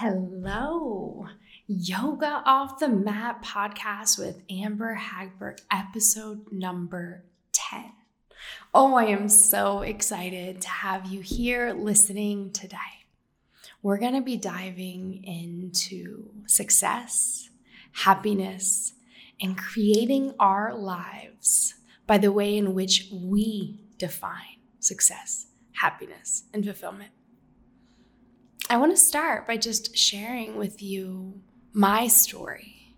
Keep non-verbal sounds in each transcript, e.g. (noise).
Hello, Yoga Off the Mat podcast with Amber Hagberg, episode number 10. Oh, I am so excited to have you here listening today. We're going to be diving into success, happiness, and creating our lives by the way in which we define success, happiness, and fulfillment. I want to start by just sharing with you my story.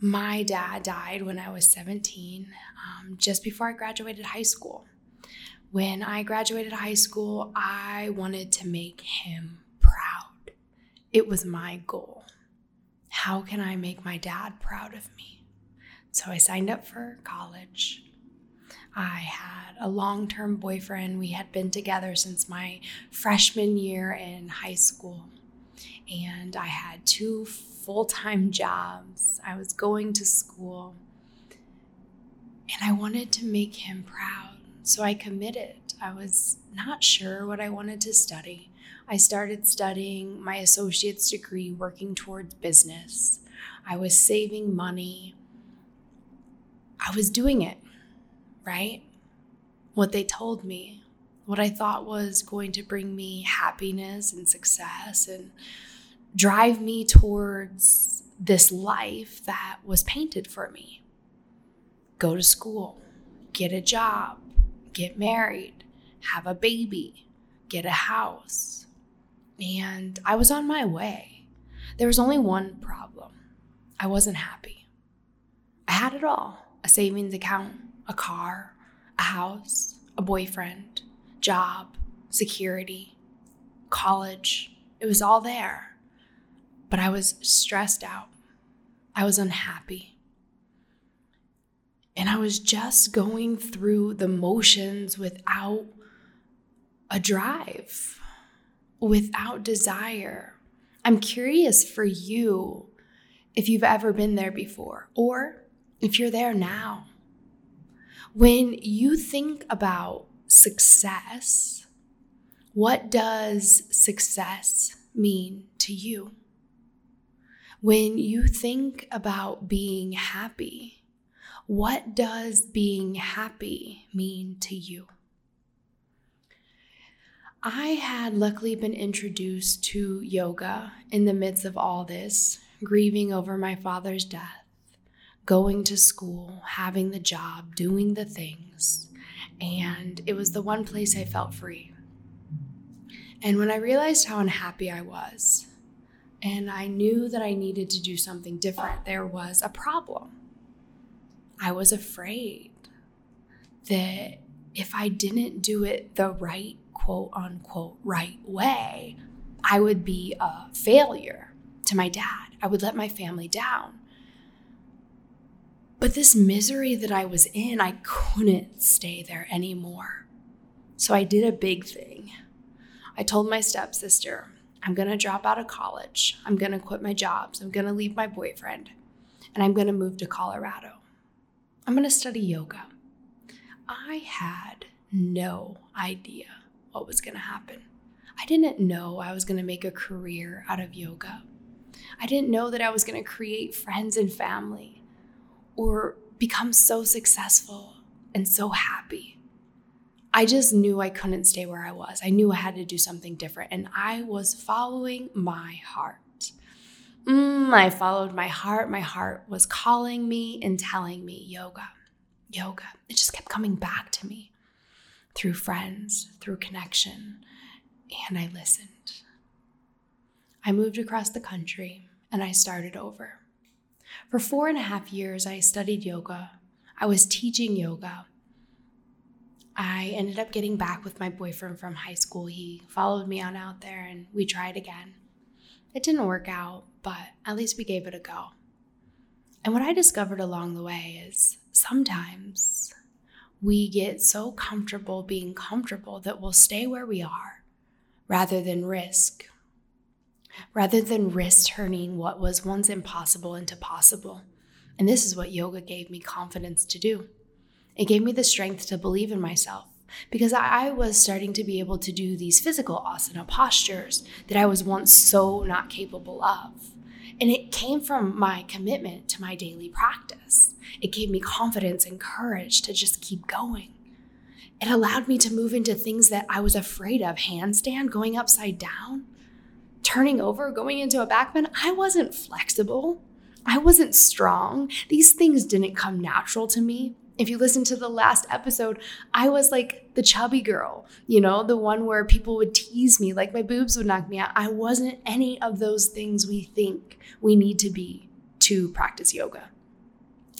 My dad died when I was 17, um, just before I graduated high school. When I graduated high school, I wanted to make him proud. It was my goal. How can I make my dad proud of me? So I signed up for college. I had a long term boyfriend. We had been together since my freshman year in high school. And I had two full time jobs. I was going to school. And I wanted to make him proud. So I committed. I was not sure what I wanted to study. I started studying my associate's degree, working towards business. I was saving money. I was doing it right? What they told me, what I thought was going to bring me happiness and success and drive me towards this life that was painted for me. Go to school, get a job, get married, have a baby, get a house. And I was on my way. There was only one problem I wasn't happy. I had it all a savings account, a car, a house, a boyfriend, job, security, college. It was all there. But I was stressed out. I was unhappy. And I was just going through the motions without a drive, without desire. I'm curious for you if you've ever been there before or if you're there now. When you think about success, what does success mean to you? When you think about being happy, what does being happy mean to you? I had luckily been introduced to yoga in the midst of all this, grieving over my father's death going to school, having the job, doing the things. And it was the one place I felt free. And when I realized how unhappy I was, and I knew that I needed to do something different, there was a problem. I was afraid that if I didn't do it the right, quote unquote, right way, I would be a failure to my dad. I would let my family down. But this misery that I was in, I couldn't stay there anymore. So I did a big thing. I told my stepsister, I'm going to drop out of college. I'm going to quit my jobs. I'm going to leave my boyfriend. And I'm going to move to Colorado. I'm going to study yoga. I had no idea what was going to happen. I didn't know I was going to make a career out of yoga. I didn't know that I was going to create friends and family or become so successful and so happy. I just knew I couldn't stay where I was. I knew I had to do something different, and I was following my heart. Mm, I followed my heart. My heart was calling me and telling me yoga, yoga. It just kept coming back to me through friends, through connection, and I listened. I moved across the country and I started over. For four and a half years, I studied yoga. I was teaching yoga. I ended up getting back with my boyfriend from high school. He followed me on out there and we tried again. It didn't work out, but at least we gave it a go. And what I discovered along the way is sometimes we get so comfortable being comfortable that we'll stay where we are rather than risk, rather than risk turning what was once impossible into possible. And this is what yoga gave me confidence to do. It gave me the strength to believe in myself because I was starting to be able to do these physical asana postures that I was once so not capable of. And it came from my commitment to my daily practice. It gave me confidence and courage to just keep going. It allowed me to move into things that I was afraid of handstand, going upside down, turning over, going into a back bend. I wasn't flexible. I wasn't strong. These things didn't come natural to me if you listen to the last episode, I was like the chubby girl, you know, the one where people would tease me, like my boobs would knock me out. I wasn't any of those things we think we need to be to practice yoga.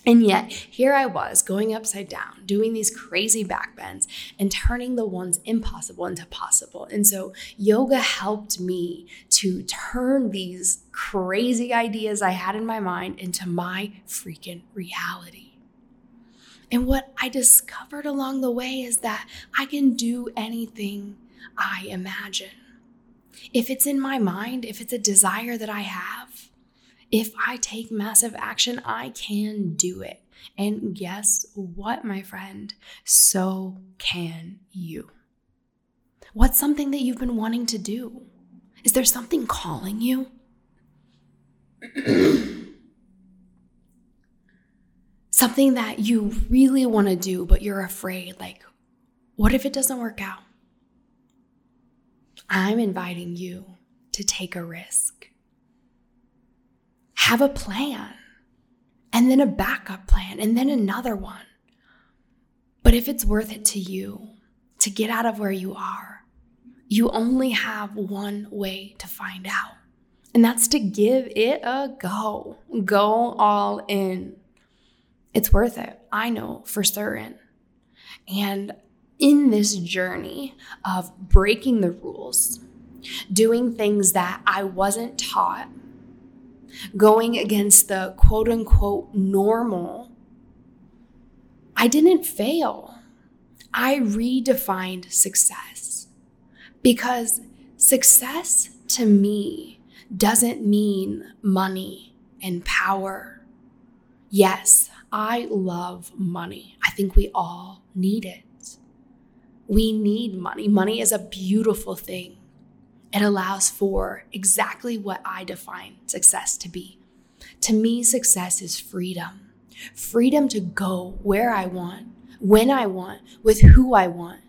And yet, here I was going upside down, doing these crazy backbends and turning the ones impossible into possible. And so, yoga helped me to turn these crazy ideas I had in my mind into my freaking reality. And what I discovered along the way is that I can do anything I imagine. If it's in my mind, if it's a desire that I have, if I take massive action, I can do it. And guess what, my friend? So can you. What's something that you've been wanting to do? Is there something calling you? (clears throat) something that you really want to do, but you're afraid. Like, what if it doesn't work out? I'm inviting you to take a risk. Have a plan, and then a backup plan, and then another one. But if it's worth it to you to get out of where you are, you only have one way to find out, and that's to give it a go. Go all in it's worth it. I know for certain. And in this journey of breaking the rules, doing things that I wasn't taught, going against the quote unquote normal, I didn't fail. I redefined success because success to me doesn't mean money and power. Yes, I love money. I think we all need it. We need money. Money is a beautiful thing. It allows for exactly what I define success to be. To me, success is freedom freedom to go where I want, when I want, with who I want.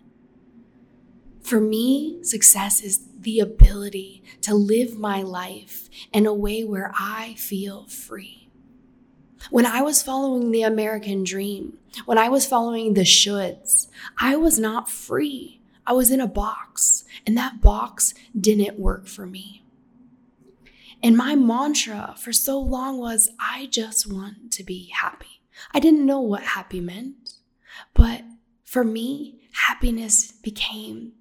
For me, success is the ability to live my life in a way where I feel free. When I was following the American dream, when I was following the shoulds, I was not free. I was in a box, and that box didn't work for me. And my mantra for so long was I just want to be happy. I didn't know what happy meant, but for me, happiness became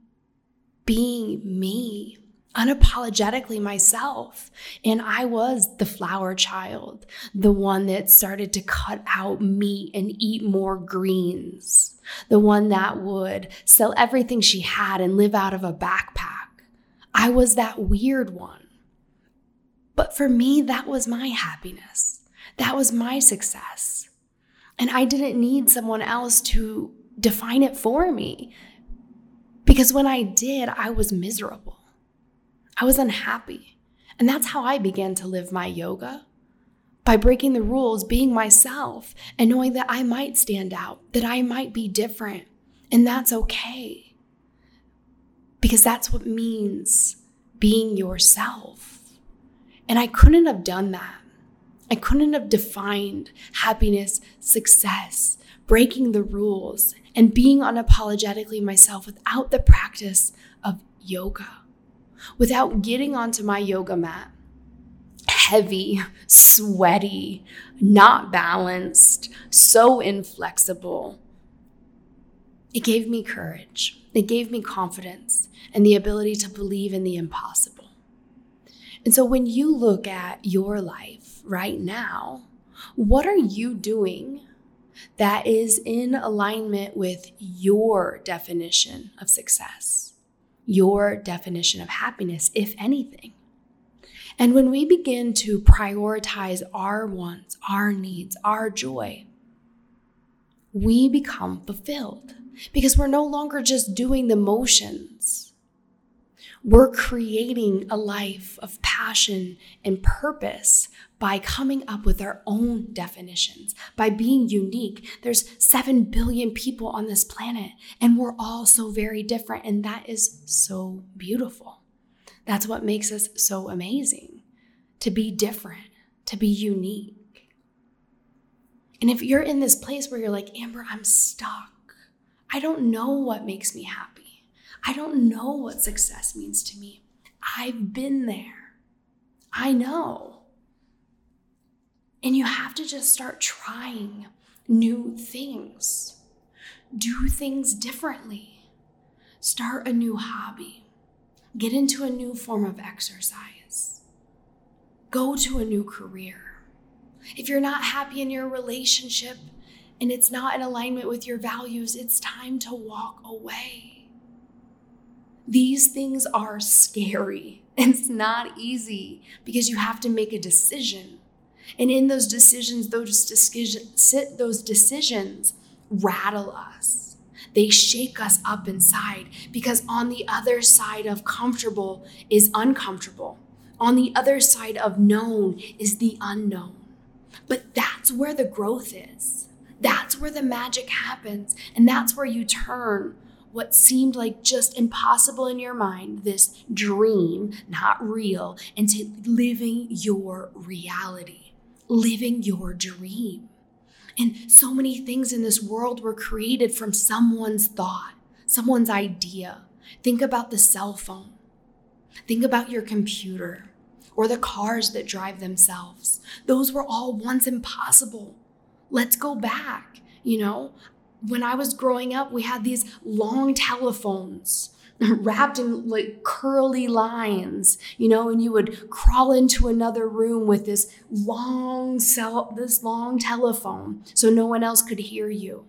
being me unapologetically myself. And I was the flower child, the one that started to cut out meat and eat more greens, the one that would sell everything she had and live out of a backpack. I was that weird one. But for me, that was my happiness. That was my success. And I didn't need someone else to define it for me. Because when I did, I was miserable. I was unhappy. And that's how I began to live my yoga by breaking the rules, being myself, and knowing that I might stand out, that I might be different, and that's okay. Because that's what means being yourself. And I couldn't have done that. I couldn't have defined happiness, success, breaking the rules, and being unapologetically myself without the practice of yoga without getting onto my yoga mat, heavy, sweaty, not balanced, so inflexible. It gave me courage, it gave me confidence, and the ability to believe in the impossible. And so when you look at your life right now, what are you doing that is in alignment with your definition of success, your definition of happiness, if anything? And when we begin to prioritize our wants, our needs, our joy, we become fulfilled because we're no longer just doing the motions. We're creating a life of passion and purpose by coming up with our own definitions, by being unique. There's 7 billion people on this planet, and we're all so very different. And that is so beautiful. That's what makes us so amazing to be different, to be unique. And if you're in this place where you're like, Amber, I'm stuck, I don't know what makes me happy, I don't know what success means to me. I've been there, I know. And you have to just start trying new things, do things differently, start a new hobby get into a new form of exercise, go to a new career. If you're not happy in your relationship and it's not in alignment with your values, it's time to walk away. These things are scary. (laughs) It's not easy because you have to make a decision. And in those decisions, those decisions, rattle us they shake us up inside because on the other side of comfortable is uncomfortable. On the other side of known is the unknown. But that's where the growth is. That's where the magic happens. And that's where you turn what seemed like just impossible in your mind, this dream, not real, into living your reality, living your dream. And so many things in this world were created from someone's thought, someone's idea. Think about the cell phone. Think about your computer or the cars that drive themselves. Those were all once impossible. Let's go back. You know, when I was growing up, we had these long telephones (laughs) wrapped in like curly lines, you know, and you would crawl into another room with this long cell, this long telephone so no one else could hear you.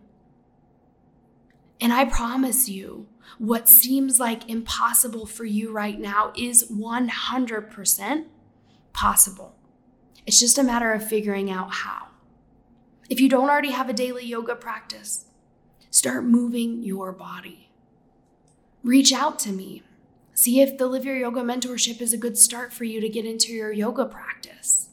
And I promise you, what seems like impossible for you right now is 100% possible. It's just a matter of figuring out how. If you don't already have a daily yoga practice, start moving your body reach out to me. See if the Live Your Yoga mentorship is a good start for you to get into your yoga practice.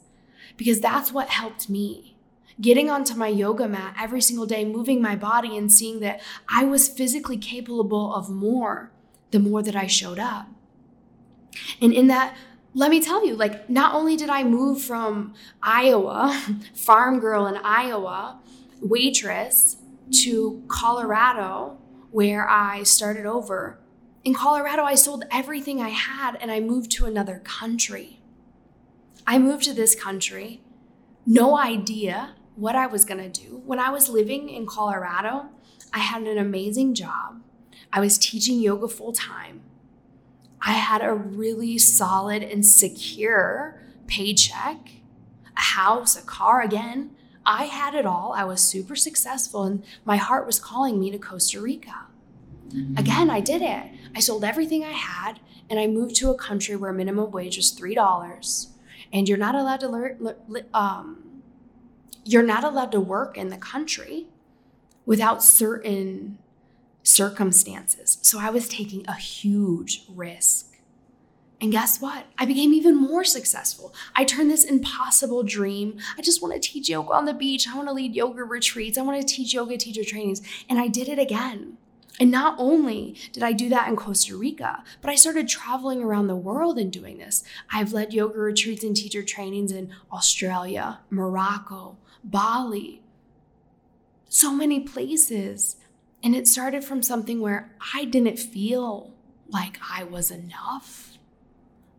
Because that's what helped me. Getting onto my yoga mat every single day, moving my body, and seeing that I was physically capable of more the more that I showed up. And in that, let me tell you, like, not only did I move from Iowa, (laughs) farm girl in Iowa, waitress, to Colorado, where I started over in Colorado, I sold everything I had and I moved to another country. I moved to this country, no idea what I was gonna do. When I was living in Colorado, I had an amazing job. I was teaching yoga full time. I had a really solid and secure paycheck, a house, a car again. I had it all. I was super successful, and my heart was calling me to Costa Rica. Again, I did it. I sold everything I had and I moved to a country where minimum wage is $3 and you're not allowed to learn um, you're not allowed to work in the country without certain circumstances. So I was taking a huge risk. And guess what? I became even more successful. I turned this impossible dream. I just want to teach yoga on the beach. I want to lead yoga retreats. I want to teach yoga teacher trainings. And I did it again. And not only did I do that in Costa Rica, but I started traveling around the world and doing this. I've led yoga retreats and teacher trainings in Australia, Morocco, Bali, so many places. And it started from something where I didn't feel like I was enough.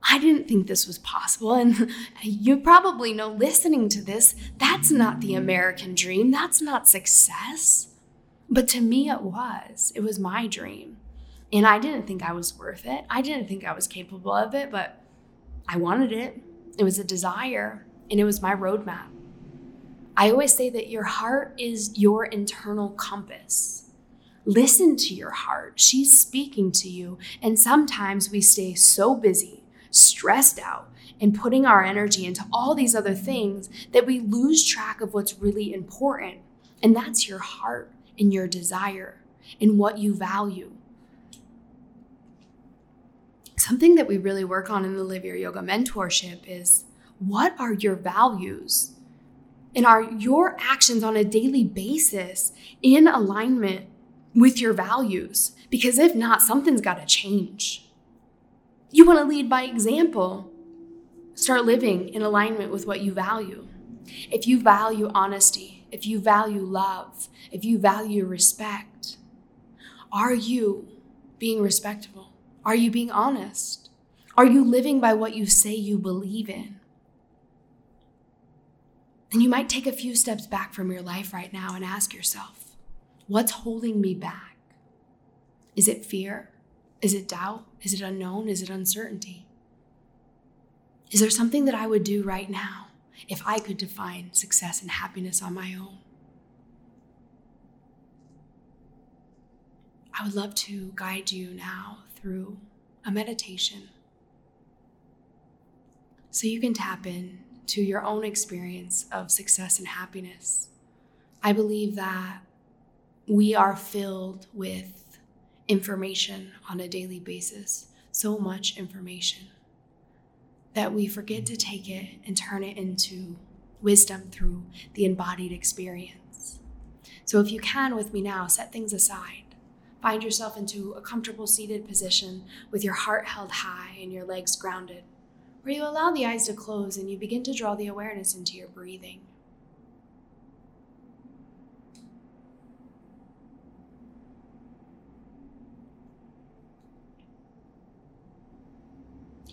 I didn't think this was possible. And (laughs) you probably know listening to this, that's not the American dream. That's not success. But to me, it was. It was my dream. And I didn't think I was worth it. I didn't think I was capable of it, but I wanted it. It was a desire, and it was my roadmap. I always say that your heart is your internal compass. Listen to your heart. She's speaking to you. And sometimes we stay so busy, stressed out, and putting our energy into all these other things that we lose track of what's really important. And that's your heart and your desire and what you value. Something that we really work on in the Live Your Yoga mentorship is what are your values? And are your actions on a daily basis in alignment with your values? Because if not, something's got to change. You want to lead by example. Start living in alignment with what you value. If you value honesty, if you value love, if you value respect, are you being respectful? Are you being honest? Are you living by what you say you believe in? And you might take a few steps back from your life right now and ask yourself, what's holding me back? Is it fear? Is it doubt? Is it unknown? Is it uncertainty? Is there something that I would do right now if I could define success and happiness on my own? I would love to guide you now through a meditation so you can tap in to your own experience of success and happiness. I believe that we are filled with information on a daily basis, so much information that we forget to take it and turn it into wisdom through the embodied experience. So, if you can with me now, set things aside. Find yourself into a comfortable seated position with your heart held high and your legs grounded where you allow the eyes to close and you begin to draw the awareness into your breathing.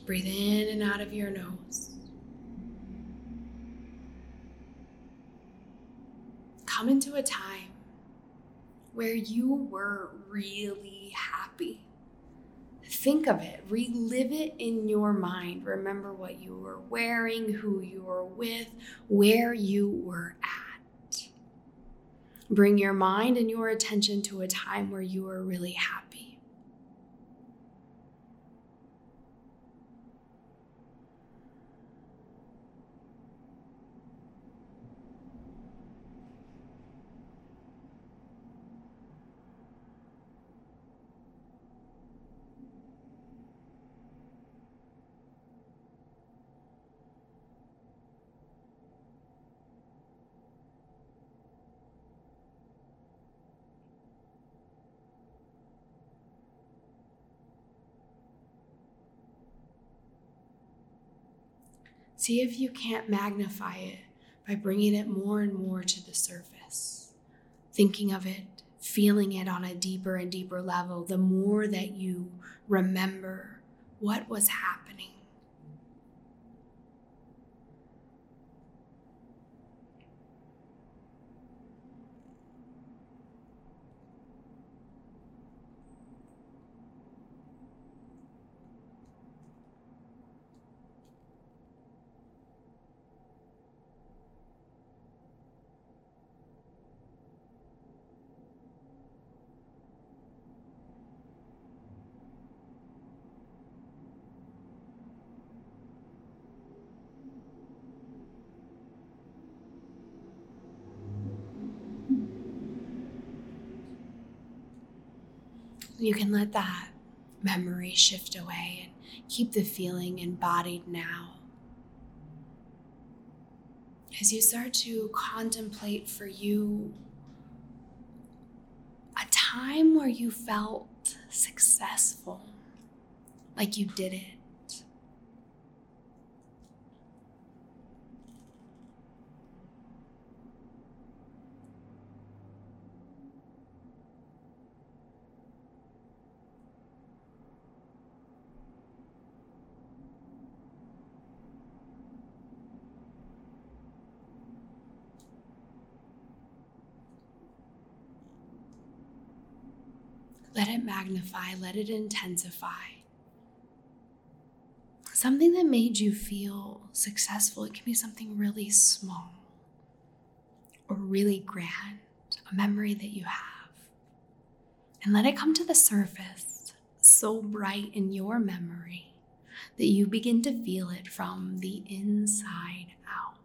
Breathe in and out of your nose. Come into a time where you were really happy think of it, relive it in your mind. Remember what you were wearing, who you were with, where you were at. Bring your mind and your attention to a time where you were really happy. See if you can't magnify it by bringing it more and more to the surface. Thinking of it, feeling it on a deeper and deeper level, the more that you remember what was happening. You can let that memory shift away and keep the feeling embodied now. As you start to contemplate for you a time where you felt successful, like you did it. It magnify, let it intensify. Something that made you feel successful, it can be something really small or really grand, a memory that you have. And let it come to the surface so bright in your memory that you begin to feel it from the inside out.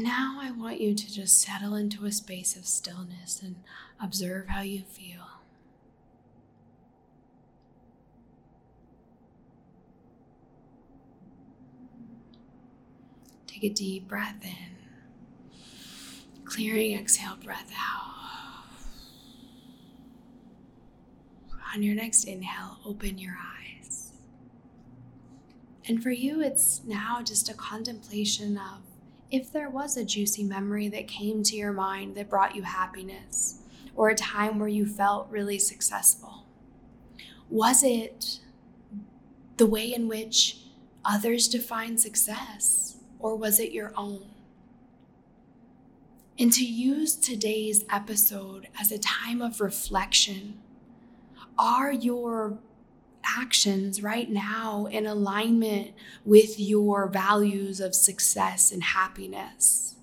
And now I want you to just settle into a space of stillness and observe how you feel. Take a deep breath in, clearing exhale breath out. On your next inhale, open your eyes. And for you, it's now just a contemplation of if there was a juicy memory that came to your mind that brought you happiness, or a time where you felt really successful, was it the way in which others define success, or was it your own? And to use today's episode as a time of reflection, are your actions right now in alignment with your values of success and happiness?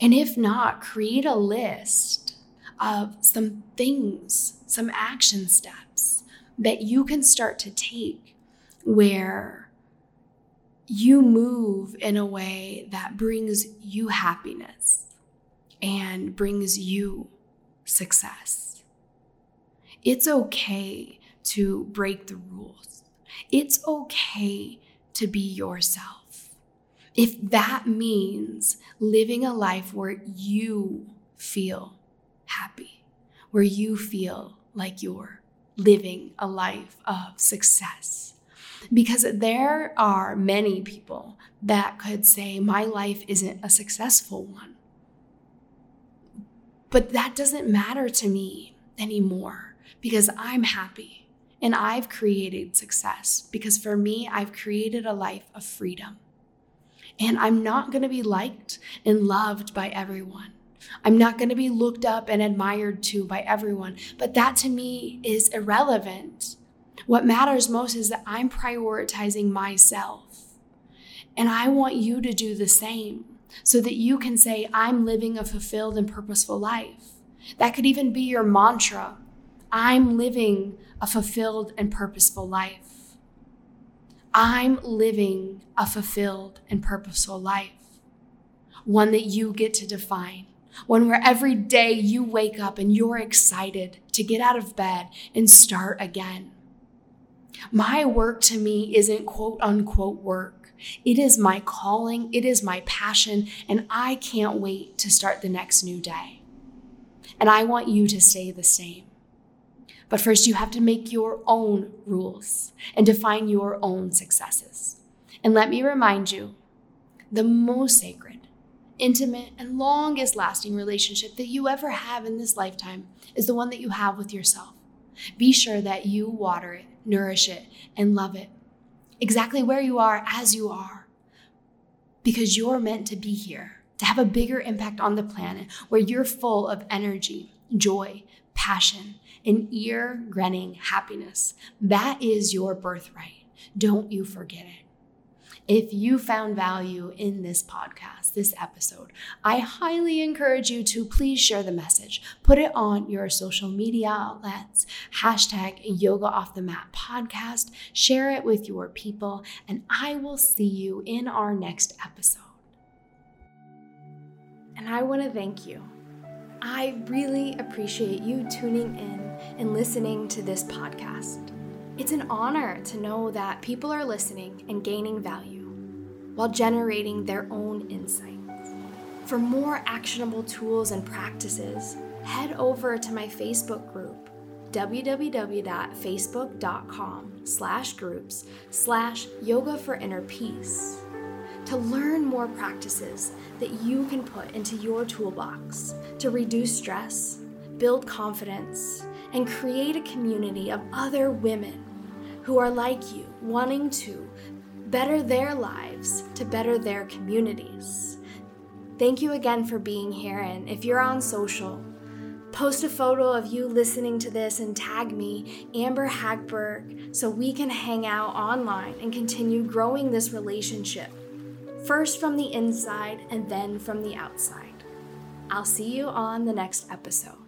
And if not, create a list of some things, some action steps that you can start to take where you move in a way that brings you happiness and brings you success. It's okay to break the rules. It's okay to be yourself. If that means living a life where you feel happy, where you feel like you're living a life of success. Because there are many people that could say, My life isn't a successful one. But that doesn't matter to me anymore because I'm happy and I've created success because for me, I've created a life of freedom. And I'm not going to be liked and loved by everyone. I'm not going to be looked up and admired to by everyone. But that to me is irrelevant. What matters most is that I'm prioritizing myself. And I want you to do the same so that you can say, I'm living a fulfilled and purposeful life. That could even be your mantra I'm living a fulfilled and purposeful life. I'm living a fulfilled and purposeful life, one that you get to define, one where every day you wake up and you're excited to get out of bed and start again. My work to me isn't quote unquote work. It is my calling, it is my passion, and I can't wait to start the next new day. And I want you to stay the same. But first, you have to make your own rules and define your own successes. And let me remind you the most sacred, intimate, and longest lasting relationship that you ever have in this lifetime is the one that you have with yourself. Be sure that you water it, nourish it, and love it exactly where you are as you are. Because you're meant to be here, to have a bigger impact on the planet where you're full of energy, joy, passion, and ear grinning happiness. That is your birthright. Don't you forget it. If you found value in this podcast, this episode, I highly encourage you to please share the message. Put it on your social media outlets, hashtag yoga off the mat podcast, share it with your people, and I will see you in our next episode. And I want to thank you I really appreciate you tuning in and listening to this podcast. It's an honor to know that people are listening and gaining value while generating their own insights. For more actionable tools and practices, head over to my Facebook group, www.facebook.com slash groups slash yoga for inner peace to learn more practices that you can put into your toolbox to reduce stress, build confidence, and create a community of other women who are like you, wanting to better their lives to better their communities. Thank you again for being here, and if you're on social, post a photo of you listening to this and tag me, Amber Hagberg, so we can hang out online and continue growing this relationship, first from the inside and then from the outside. I'll see you on the next episode.